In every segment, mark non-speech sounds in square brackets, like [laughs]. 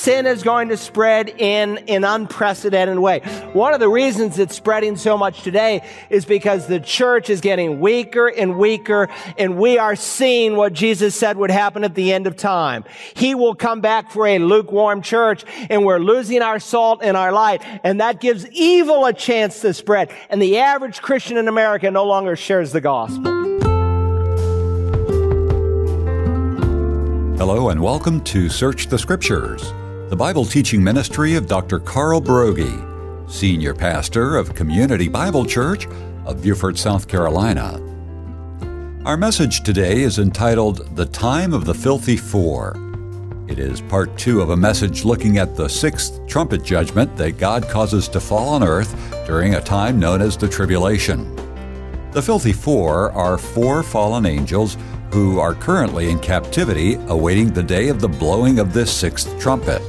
sin is going to spread in an unprecedented way. One of the reasons it's spreading so much today is because the church is getting weaker and weaker, and we are seeing what Jesus said would happen at the end of time. He will come back for a lukewarm church, and we're losing our salt and our light, and that gives evil a chance to spread. And the average Christian in America no longer shares the gospel. Hello and welcome to Search the Scriptures, the Bible teaching ministry of Dr. Carl Broggi, Senior Pastor of Community Bible Church of Beaufort, South Carolina. Our message today is entitled The Time of the Filthy Four. It is part two of a message looking at the sixth trumpet judgment that God causes to fall on earth during a time known as the Tribulation. The Filthy Four are four fallen angels who are currently in captivity awaiting the day of the blowing of this sixth trumpet.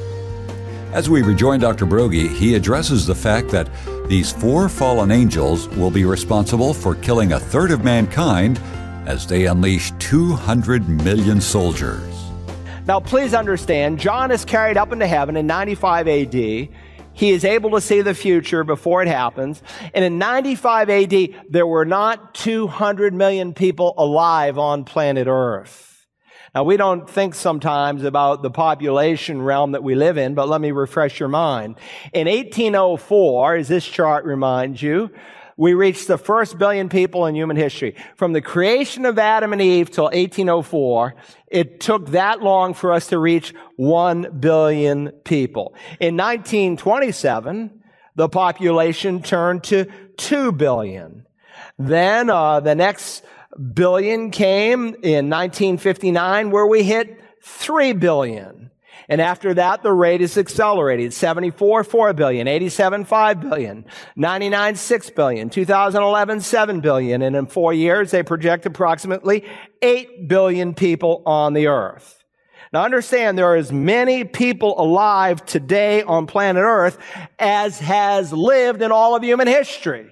As we rejoin Dr. Broggi, he addresses the fact that these four fallen angels will be responsible for killing a third of mankind as they unleash 200 million soldiers. Now, please understand, John is carried up into heaven in 95 AD. He is able to see the future before it happens. And in 95 AD, there were not 200 million people alive on planet Earth. Now, we don't think sometimes about the population realm that we live in, but let me refresh your mind. In 1804, as this chart reminds you, we reached the first billion people in human history. From the creation of Adam and Eve till 1804, it took that long for us to reach 1 billion people. In 1927, the population turned to 2 billion. Then uh, the next billion came in 1959 where we hit 3 billion. And after that, the rate is accelerated. 74, 4 billion, 87, 5 billion, 99, 6 billion, 2011, 7 billion. And in four years, they project approximately 8 billion people on the earth. Now understand there are as many people alive today on planet earth as has lived in all of human history.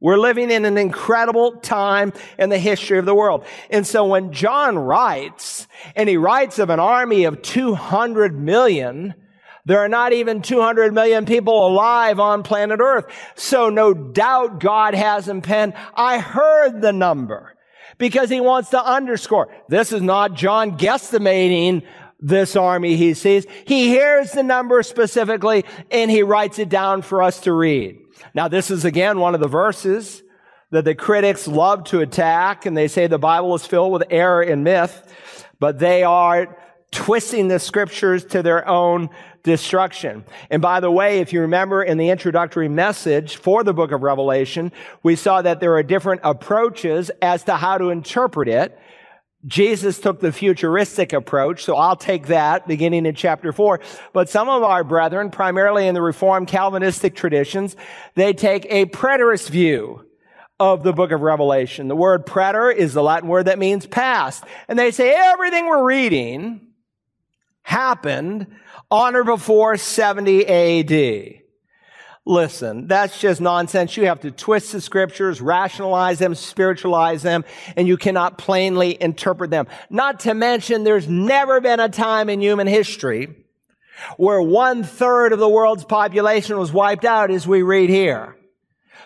We're living in an incredible time in the history of the world. And so when John writes, and he writes of an army of 200 million, there are not even 200 million people alive on planet earth. So no doubt God has in pen. I heard the number because he wants to underscore this is not John guesstimating this army he sees. He hears the number specifically and he writes it down for us to read. Now, this is again one of the verses that the critics love to attack, and they say the Bible is filled with error and myth, but they are twisting the scriptures to their own destruction. And by the way, if you remember in the introductory message for the book of Revelation, we saw that there are different approaches as to how to interpret it. Jesus took the futuristic approach, so I'll take that beginning in chapter 4. But some of our brethren, primarily in the Reformed Calvinistic traditions, they take a preterist view of the book of Revelation. The word preter is the Latin word that means past. And they say everything we're reading happened on or before 70 AD. Listen, that's just nonsense. You have to twist the scriptures, rationalize them, spiritualize them, and you cannot plainly interpret them. Not to mention, there's never been a time in human history where one third of the world's population was wiped out as we read here.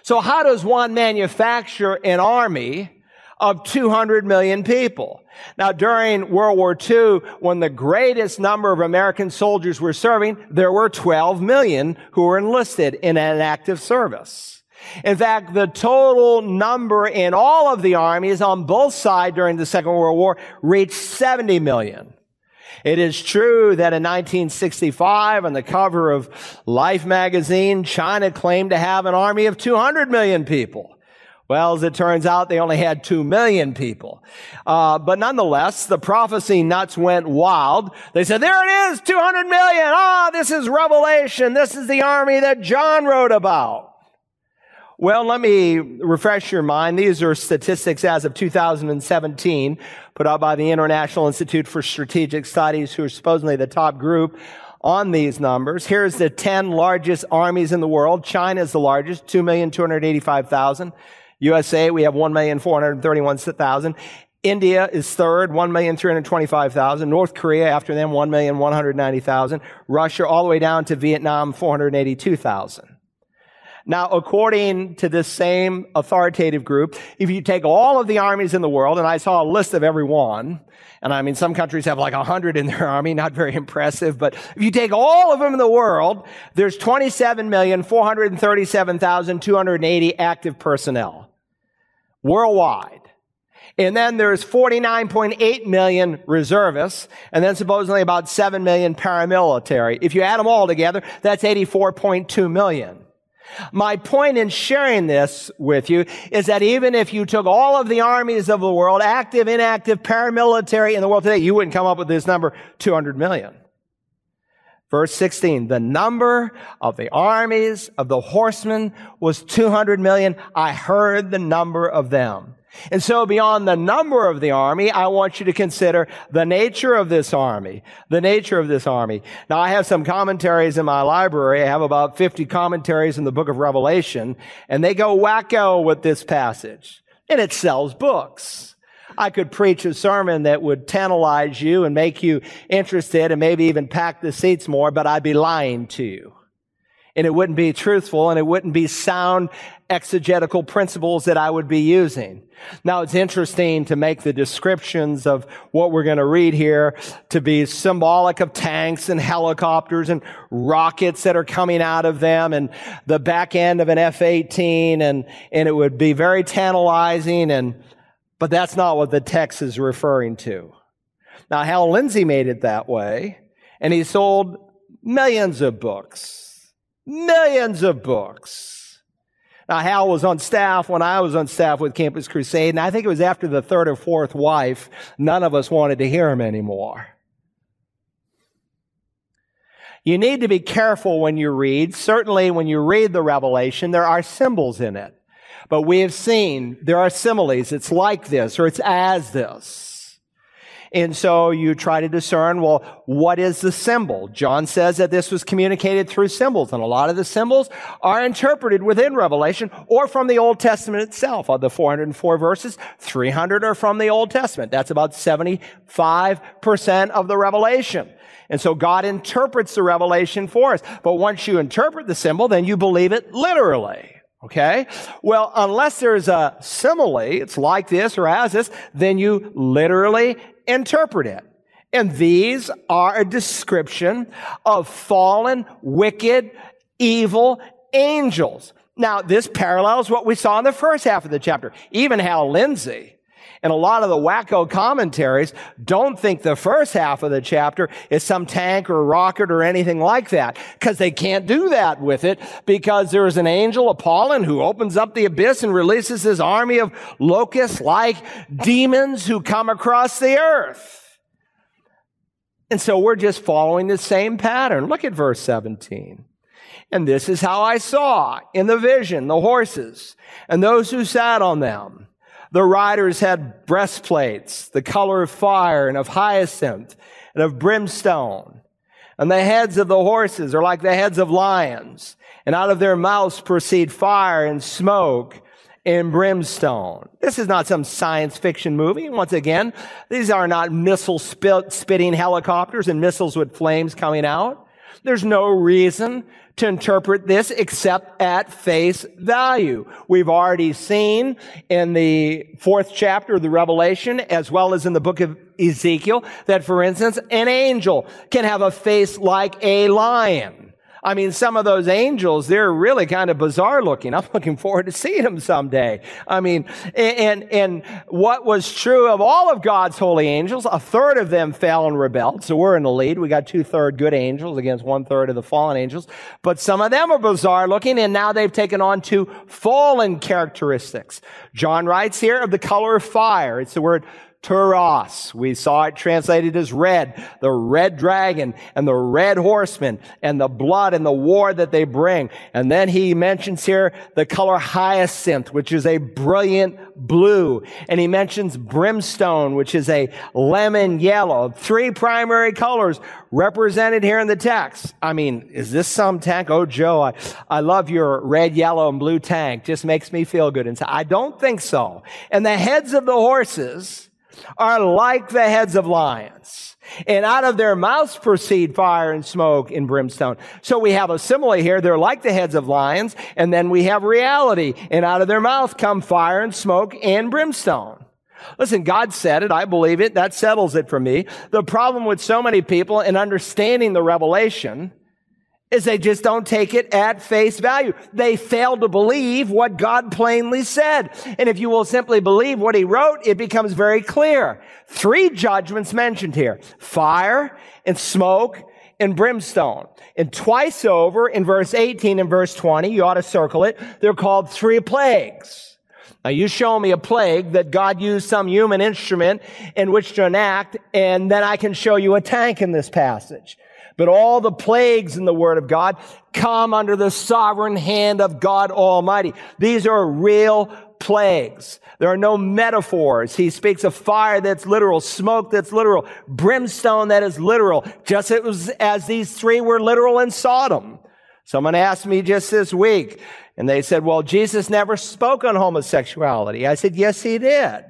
So how does one manufacture an army of 200 million people. Now, during World War II, when the greatest number of American soldiers were serving, there were 12 million who were enlisted in an active service. In fact, the total number in all of the armies on both sides during the Second World War reached 70 million. It is true that in 1965, on the cover of Life magazine, China claimed to have an army of 200 million people. Well, as it turns out, they only had two million people. Uh, but nonetheless, the prophecy nuts went wild. They said, there it is, 200 million. Ah, oh, this is Revelation. This is the army that John wrote about. Well, let me refresh your mind. These are statistics as of 2017 put out by the International Institute for Strategic Studies, who are supposedly the top group on these numbers. Here's the 10 largest armies in the world. China is the largest, 2,285,000. USA, we have 1,431,000. India is third, 1,325,000. North Korea after them, 1,190,000. Russia all the way down to Vietnam, 482,000. Now, according to this same authoritative group, if you take all of the armies in the world, and I saw a list of every one, and I mean, some countries have like a hundred in their [laughs] army, not very impressive, but if you take all of them in the world, there's 27,437,280 active personnel worldwide. And then there's 49.8 million reservists, and then supposedly about 7 million paramilitary. If you add them all together, that's 84.2 million. My point in sharing this with you is that even if you took all of the armies of the world, active, inactive, paramilitary in the world today, you wouldn't come up with this number, 200 million. Verse 16, the number of the armies of the horsemen was 200 million. I heard the number of them. And so beyond the number of the army, I want you to consider the nature of this army. The nature of this army. Now I have some commentaries in my library. I have about 50 commentaries in the book of Revelation, and they go wacko with this passage. And it sells books. I could preach a sermon that would tantalize you and make you interested and maybe even pack the seats more, but I'd be lying to you and it wouldn't be truthful and it wouldn't be sound exegetical principles that I would be using. Now it's interesting to make the descriptions of what we're going to read here to be symbolic of tanks and helicopters and rockets that are coming out of them and the back end of an F-18 and, and it would be very tantalizing and, but that's not what the text is referring to. Now Hal Lindsey made it that way and he sold millions of books Millions of books. Now, Hal was on staff when I was on staff with Campus Crusade, and I think it was after the third or fourth wife, none of us wanted to hear him anymore. You need to be careful when you read. Certainly, when you read the Revelation, there are symbols in it. But we have seen there are similes. It's like this, or it's as this. And so you try to discern, well, what is the symbol? John says that this was communicated through symbols, and a lot of the symbols are interpreted within Revelation or from the Old Testament itself. Of the 404 verses, 300 are from the Old Testament. That's about 75% of the Revelation. And so God interprets the revelation for us. But once you interpret the symbol, then you believe it literally. Okay? Well, unless there's a simile, it's like this or as this, then you literally interpret it. And these are a description of fallen, wicked, evil angels. Now, this parallels what we saw in the first half of the chapter. Even Hal Lindsey, and a lot of the wacko commentaries don't think the first half of the chapter is some tank or rocket or anything like that because they can't do that with it because there is an angel, Apollyon, who opens up the abyss and releases his army of locust-like demons who come across the earth. And so we're just following the same pattern. Look at verse 17. And this is how I saw in the vision the horses and those who sat on them. The riders had breastplates, the color of fire and of hyacinth and of brimstone. And the heads of the horses are like the heads of lions. And out of their mouths proceed fire and smoke and brimstone. This is not some science fiction movie. Once again, these are not missile spitting helicopters and missiles with flames coming out. There's no reason to interpret this except at face value. We've already seen in the fourth chapter of the Revelation, as well as in the book of Ezekiel, that for instance, an angel can have a face like a lion. I mean, some of those angels, they're really kind of bizarre looking. I'm [laughs] looking forward to seeing them someday. I mean, and, and what was true of all of God's holy angels, a third of them fell and rebelled. So we're in the lead. We got two third good angels against one third of the fallen angels. But some of them are bizarre looking and now they've taken on two fallen characteristics. John writes here of the color of fire. It's the word Turos. We saw it translated as red, the red dragon and the red horseman and the blood and the war that they bring. And then he mentions here the color hyacinth, which is a brilliant blue. And he mentions brimstone, which is a lemon yellow. Three primary colors represented here in the text. I mean, is this some tank? Oh, Joe, I, I love your red, yellow, and blue tank. Just makes me feel good. And so I don't think so. And the heads of the horses are like the heads of lions. And out of their mouths proceed fire and smoke and brimstone. So we have a simile here. They're like the heads of lions. And then we have reality. And out of their mouth come fire and smoke and brimstone. Listen, God said it. I believe it. That settles it for me. The problem with so many people in understanding the revelation is they just don't take it at face value. They fail to believe what God plainly said. And if you will simply believe what he wrote, it becomes very clear. Three judgments mentioned here. Fire and smoke and brimstone. And twice over in verse 18 and verse 20, you ought to circle it, they're called three plagues. Now you show me a plague that God used some human instrument in which to enact, and then I can show you a tank in this passage. But all the plagues in the Word of God come under the sovereign hand of God Almighty. These are real plagues. There are no metaphors. He speaks of fire that's literal, smoke that's literal, brimstone that is literal, just as, these three were literal in Sodom. Someone asked me just this week, and they said, well, Jesus never spoke on homosexuality. I said, yes, he did.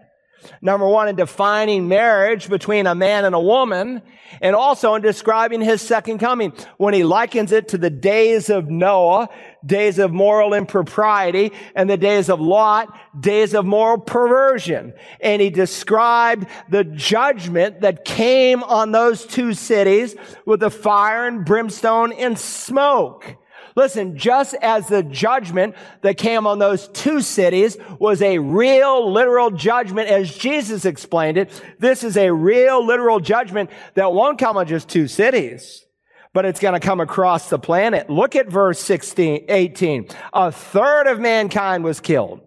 Number one, in defining marriage between a man and a woman, and also in describing his second coming, when he likens it to the days of Noah, days of moral impropriety, and the days of Lot, days of moral perversion. And he described the judgment that came on those two cities with the fire and brimstone and smoke. Listen, just as the judgment that came on those two cities was a real literal judgment as Jesus explained it, this is a real literal judgment that won't come on just two cities, but it's going to come across the planet. Look at verse 16, 18. A third of mankind was killed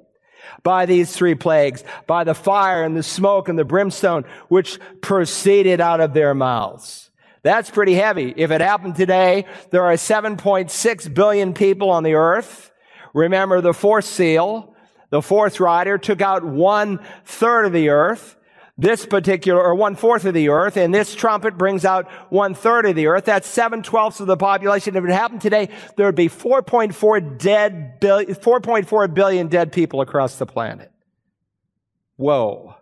by these three plagues, by the fire and the smoke and the brimstone, which proceeded out of their mouths. That's pretty heavy. If it happened today, there are 7.6 billion people on the earth. Remember the fourth seal, the fourth rider took out one third of the earth. This particular, or one fourth of the earth, and this trumpet brings out one third of the earth. That's seven twelfths of the population. If it happened today, there would be 4.4 dead billion, 4.4 billion dead people across the planet. Whoa.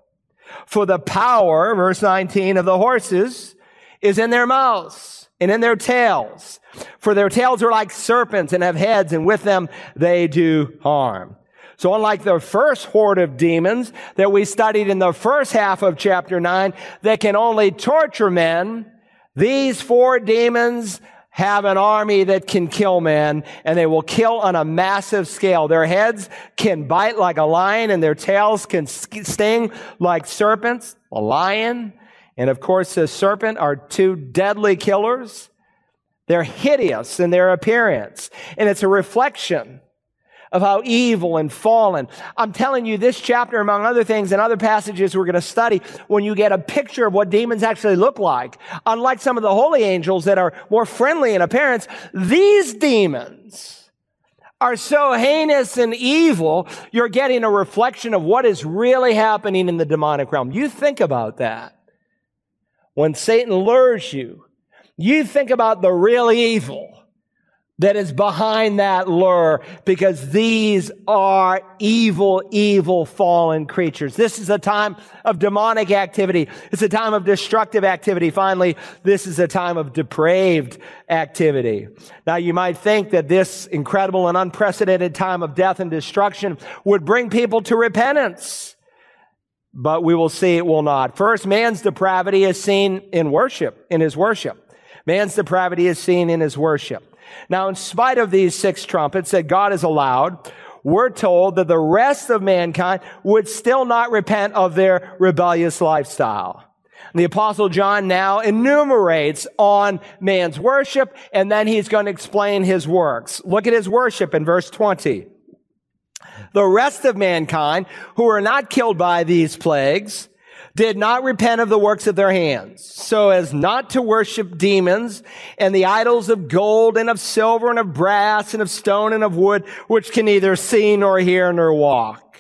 For the power, verse 19, of the horses is in their mouths and in their tails. For their tails are like serpents and have heads, and with them they do harm. So unlike the first horde of demons that we studied in the first half of chapter 9 that can only torture men, these four demons have an army that can kill men and they will kill on a massive scale. Their heads can bite like a lion and their tails can sting like serpents. A lion and of course, the serpent are two deadly killers. They're hideous in their appearance. And it's a reflection of how evil and fallen. I'm telling you, this chapter, among other things and other passages we're going to study, when you get a picture of what demons actually look like, unlike some of the holy angels that are more friendly in appearance, these demons are so heinous and evil, you're getting a reflection of what is really happening in the demonic realm. You think about that when Satan lures you, you think about the real evil that is behind that lure because these are evil, evil fallen creatures. This is a time of demonic activity. It's a time of destructive activity. Finally, this is a time of depraved activity. Now you might think that this incredible and unprecedented time of death and destruction would bring people to repentance but we will see it will not. First, man's depravity is seen in worship, in his worship. Man's depravity is seen in his worship. Now, in spite of these six trumpets that God has allowed, we're told that the rest of mankind would still not repent of their rebellious lifestyle. The apostle John now enumerates on man's worship, and then he's going to explain his works. Look at his worship in verse 20 the rest of mankind who were not killed by these plagues did not repent of the works of their hands, so as not to worship demons and the idols of gold and of silver and of brass and of stone and of wood, which can neither see nor hear nor walk.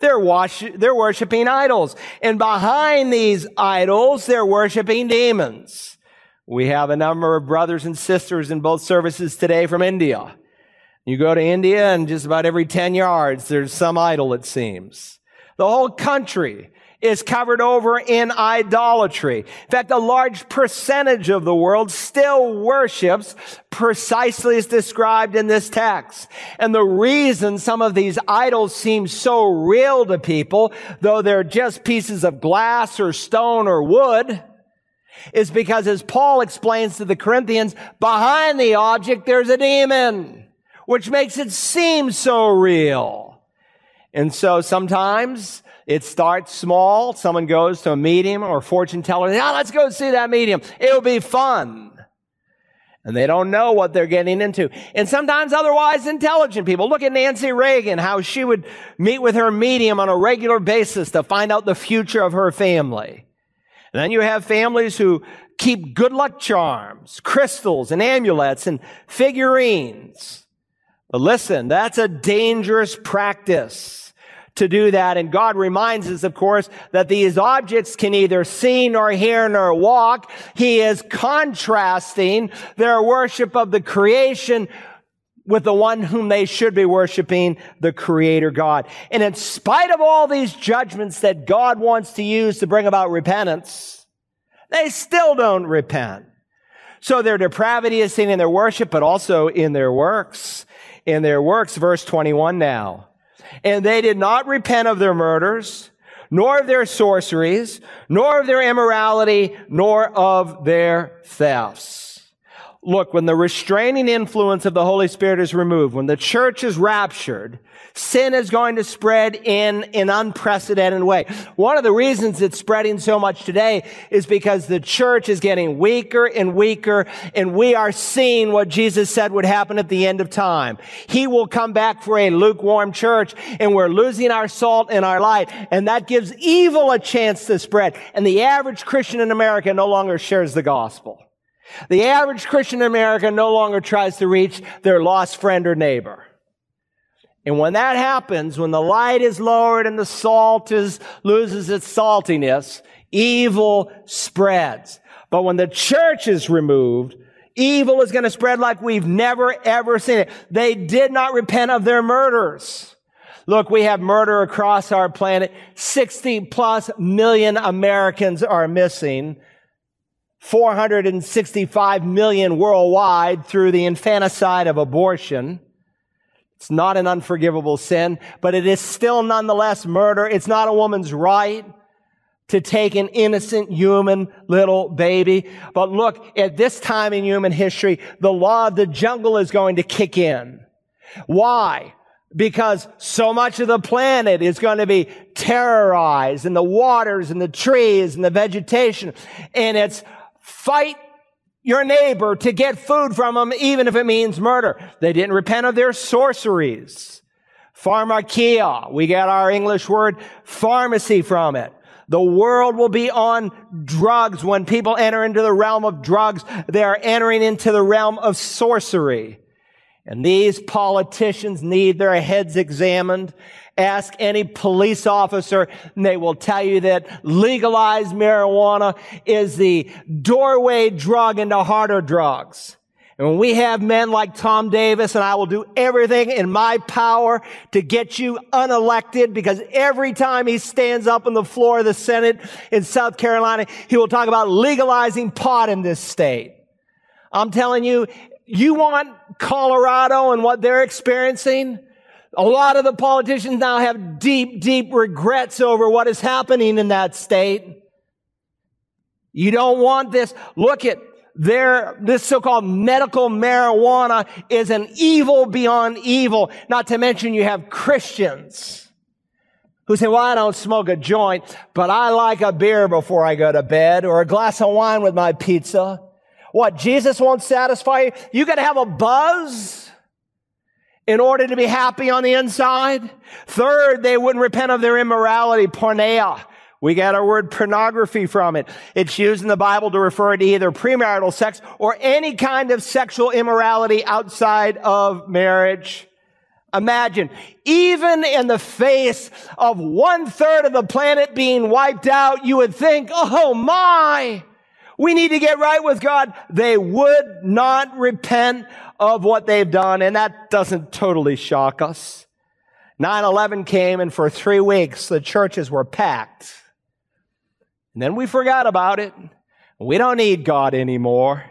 They're, wash- they're worshiping idols. And behind these idols, they're worshiping demons. We have a number of brothers and sisters in both services today from India. You go to India and just about every 10 yards, there's some idol, it seems. The whole country is covered over in idolatry. In fact, a large percentage of the world still worships precisely as described in this text. And the reason some of these idols seem so real to people, though they're just pieces of glass or stone or wood, is because as Paul explains to the Corinthians, behind the object there's a demon, which makes it seem so real. And so sometimes it starts small. Someone goes to a medium or a fortune teller. Yeah, let's go see that medium. It'll be fun. And they don't know what they're getting into. And sometimes otherwise intelligent people. Look at Nancy Reagan, how she would meet with her medium on a regular basis to find out the future of her family. And then you have families who keep good luck charms, crystals and amulets and figurines. But listen, that's a dangerous practice to do that. And God reminds us, of course, that these objects can neither see nor hear nor walk. He is contrasting their worship of the creation with the one whom they should be worshiping, the creator God. And in spite of all these judgments that God wants to use to bring about repentance, they still don't repent. So their depravity is seen in their worship, but also in their works. In their works, verse 21 now. And they did not repent of their murders, nor of their sorceries, nor of their immorality, nor of their thefts. Look, when the restraining influence of the Holy Spirit is removed, when the church is raptured, sin is going to spread in an unprecedented way. One of the reasons it's spreading so much today is because the church is getting weaker and weaker, and we are seeing what Jesus said would happen at the end of time. He will come back for a lukewarm church, and we're losing our salt and our light, and that gives evil a chance to spread. And the average Christian in America no longer shares the gospel. The average Christian in America no longer tries to reach their lost friend or neighbor. And when that happens, when the light is lowered and the salt is, loses its saltiness, evil spreads. But when the church is removed, evil is going to spread like we've never ever seen it. They did not repent of their murders. Look, we have murder across our planet. 60 plus million Americans are missing. 465 million worldwide through the infanticide of abortion. It's not an unforgivable sin, but it is still nonetheless murder. It's not a woman's right to take an innocent human little baby. But look, at this time in human history, the law of the jungle is going to kick in. Why? Because so much of the planet is going to be terrorized and the waters and the trees and the vegetation. And it's Fight your neighbor to get food from them, even if it means murder. They didn't repent of their sorceries. Pharmakia. We get our English word pharmacy from it. The world will be on drugs. When people enter into the realm of drugs, they are entering into the realm of sorcery. And these politicians need their heads examined Ask any police officer and they will tell you that legalized marijuana is the doorway drug into harder drugs. And when we have men like Tom Davis, and I will do everything in my power to get you unelected because every time he stands up on the floor of the Senate in South Carolina, he will talk about legalizing pot in this state. I'm telling you, you want Colorado and what they're experiencing? A lot of the politicians now have deep, deep regrets over what is happening in that state. You don't want this. Look at their, this so-called medical marijuana is an evil beyond evil. Not to mention you have Christians who say, well, I don't smoke a joint, but I like a beer before I go to bed or a glass of wine with my pizza. What, Jesus won't satisfy you? You gotta have a buzz? in order to be happy on the inside. Third, they wouldn't repent of their immorality, porneia. We get our word pornography from it. It's used in the Bible to refer to either premarital sex or any kind of sexual immorality outside of marriage. Imagine, even in the face of one third of the planet being wiped out, you would think, oh my, we need to get right with God. They would not repent of what they've done, and that doesn't totally shock us. 9-11 came, and for three weeks, the churches were packed. And then we forgot about it. We don't need God anymore.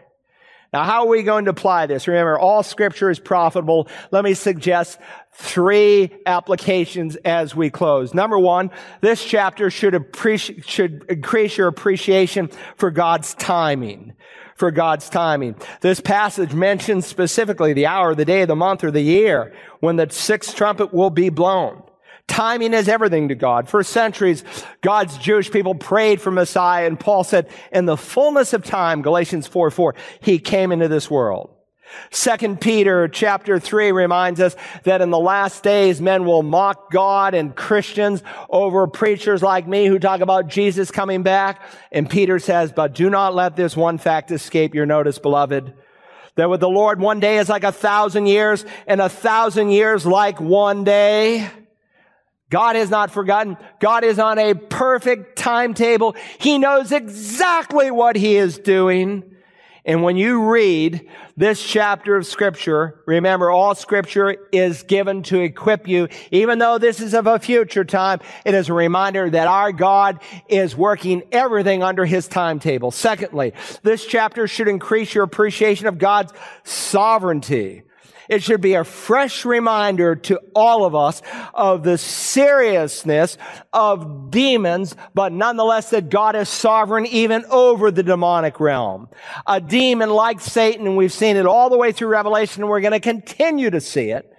Now, how are we going to apply this? Remember, all scripture is profitable. Let me suggest three applications as we close. Number one, this chapter should appreciate, should increase your appreciation for God's timing. For God's timing. This passage mentions specifically the hour, the day, the month, or the year when the sixth trumpet will be blown. Timing is everything to God. For centuries, God's Jewish people prayed for Messiah, and Paul said, in the fullness of time, Galatians 4 4, he came into this world. Second Peter chapter three reminds us that in the last days men will mock God and Christians over preachers like me who talk about Jesus coming back. And Peter says, but do not let this one fact escape your notice, beloved. That with the Lord one day is like a thousand years and a thousand years like one day. God has not forgotten. God is on a perfect timetable. He knows exactly what he is doing. And when you read this chapter of scripture, remember all scripture is given to equip you. Even though this is of a future time, it is a reminder that our God is working everything under his timetable. Secondly, this chapter should increase your appreciation of God's sovereignty. It should be a fresh reminder to all of us of the seriousness of demons, but nonetheless that God is sovereign even over the demonic realm. A demon like Satan, and we've seen it all the way through Revelation, and we're going to continue to see it,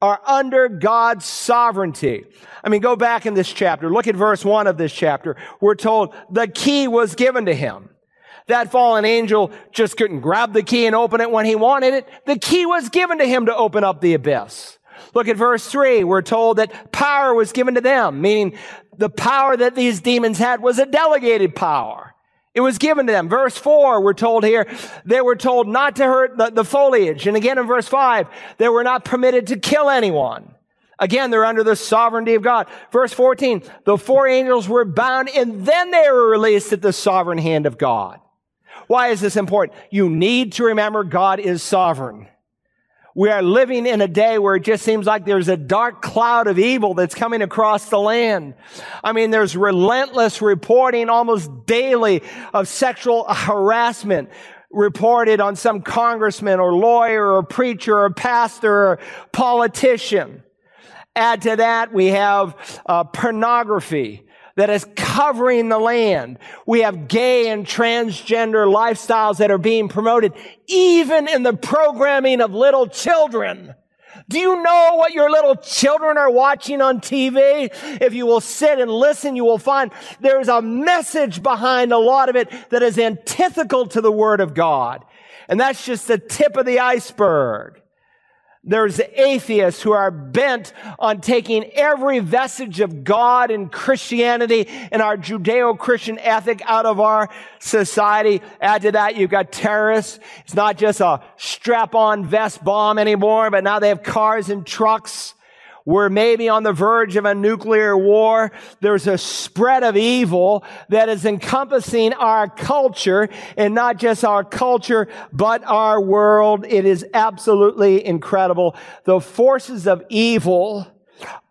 are under God's sovereignty. I mean, go back in this chapter. Look at verse one of this chapter. We're told the key was given to him. That fallen angel just couldn't grab the key and open it when he wanted it. The key was given to him to open up the abyss. Look at verse three. We're told that power was given to them, meaning the power that these demons had was a delegated power. It was given to them. Verse four, we're told here, they were told not to hurt the, the foliage. And again in verse five, they were not permitted to kill anyone. Again, they're under the sovereignty of God. Verse 14, the four angels were bound and then they were released at the sovereign hand of God. Why is this important? You need to remember God is sovereign. We are living in a day where it just seems like there's a dark cloud of evil that's coming across the land. I mean, there's relentless reporting almost daily of sexual [laughs] harassment reported on some congressman or lawyer or preacher or pastor or politician. Add to that, we have uh, pornography that is covering the land. We have gay and transgender lifestyles that are being promoted, even in the programming of little children. Do you know what your little children are watching on TV? If you will sit and listen, you will find there's a message behind a lot of it that is antithetical to the Word of God. And that's just the tip of the iceberg. There's atheists who are bent on taking every vestige of God and Christianity and our Judeo-Christian ethic out of our society. Add to that, you've got terrorists. It's not just a strap-on vest bomb anymore, but now they have cars and trucks. We're maybe on the verge of a nuclear war. There's a spread of evil that is encompassing our culture and not just our culture, but our world. It is absolutely incredible. The forces of evil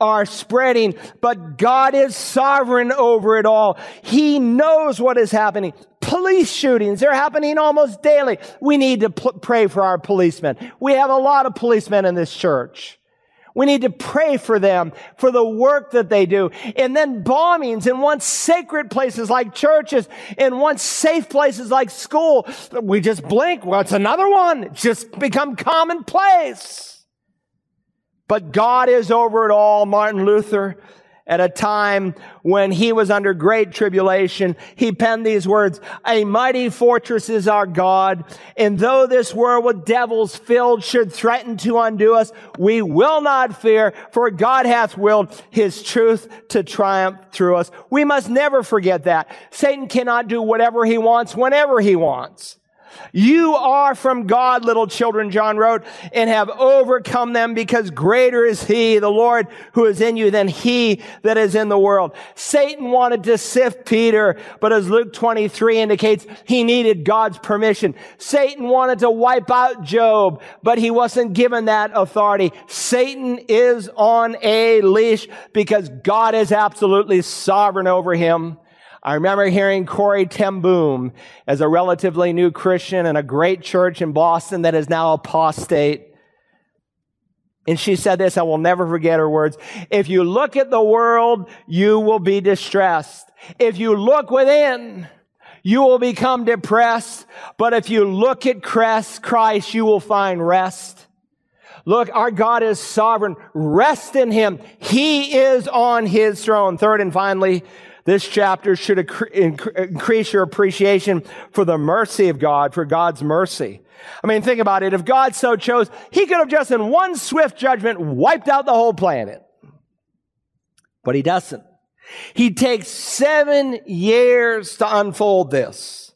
are spreading, but God is sovereign over it all. He knows what is happening. Police shootings, they're happening almost daily. We need to pl- pray for our policemen. We have a lot of policemen in this church. We need to pray for them, for the work that they do. And then bombings in once sacred places like churches, in once safe places like school. We just blink. Well, it's another one. It's just become commonplace. But God is over it all. Martin Luther at a time when he was under great tribulation, he penned these words, a mighty fortress is our God, and though this world with devils filled should threaten to undo us, we will not fear, for God hath willed his truth to triumph through us. We must never forget that. Satan cannot do whatever he wants whenever he wants. You are from God, little children, John wrote, and have overcome them because greater is he, the Lord, who is in you than he that is in the world. Satan wanted to sift Peter, but as Luke 23 indicates, he needed God's permission. Satan wanted to wipe out Job, but he wasn't given that authority. Satan is on a leash because God is absolutely sovereign over him. I remember hearing Corrie ten Boom as a relatively new Christian in a great church in Boston that is now apostate. And she said this, I will never forget her words. If you look at the world, you will be distressed. If you look within, you will become depressed. But if you look at Christ, you will find rest. Look, our God is sovereign. Rest in Him. He is on His throne. Third and finally, this chapter should increase your appreciation for the mercy of God, for God's mercy. I mean, think about it. If God so chose, He could have just in one swift judgment wiped out the whole planet. But He doesn't. He takes seven years to unfold this.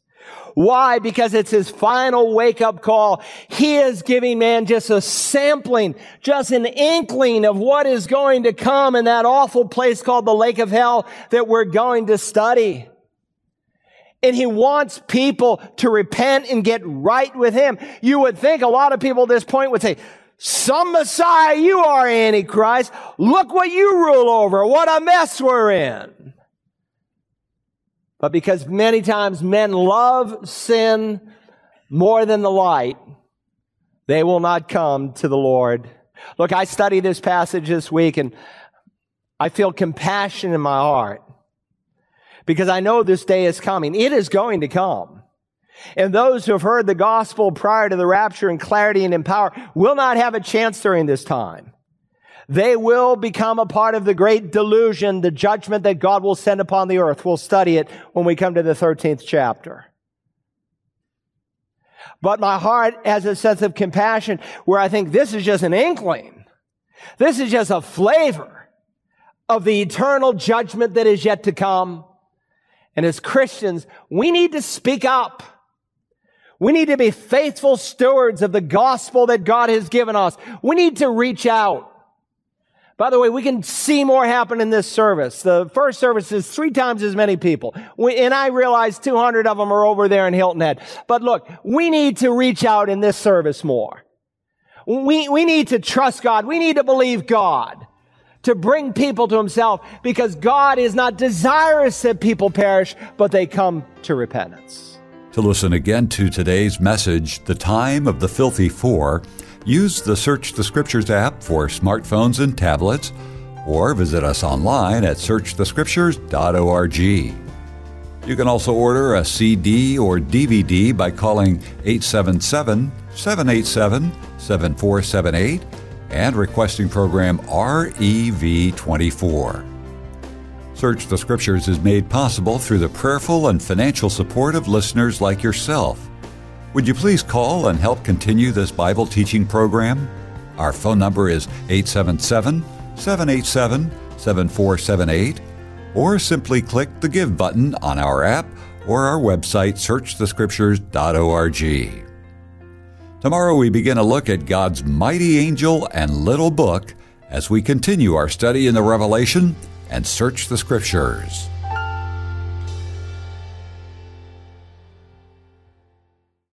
Why? Because it's his final wake up call. He is giving man just a sampling, just an inkling of what is going to come in that awful place called the lake of hell that we're going to study. And he wants people to repent and get right with him. You would think a lot of people at this point would say, some Messiah, you are Antichrist. Look what you rule over. What a mess we're in. But because many times men love sin more than the light, they will not come to the Lord. Look, I studied this passage this week and I feel compassion in my heart because I know this day is coming. It is going to come. And those who have heard the gospel prior to the rapture in clarity and in power will not have a chance during this time. They will become a part of the great delusion, the judgment that God will send upon the earth. We'll study it when we come to the 13th chapter. But my heart has a sense of compassion where I think this is just an inkling. This is just a flavor of the eternal judgment that is yet to come. And as Christians, we need to speak up. We need to be faithful stewards of the gospel that God has given us. We need to reach out. By the way, we can see more happen in this service. The first service is three times as many people. We, and I realize 200 of them are over there in Hilton Head. But look, we need to reach out in this service more. We, we need to trust God. We need to believe God to bring people to himself because God is not desirous that people perish, but they come to repentance. To listen again to today's message, The Time of the Filthy Four, use the Search the Scriptures app for smartphones and tablets, or visit us online at searchthescriptures.org. You can also order a CD or DVD by calling 877 787 7478 and requesting program REV24. Search the Scriptures is made possible through the prayerful and financial support of listeners like yourself. Would you please call and help continue this Bible teaching program? Our phone number is 877 787 7478, or simply click the Give button on our app or our website, searchthescriptures.org. Tomorrow we begin a look at God's mighty angel and little book as we continue our study in the Revelation and search the Scriptures.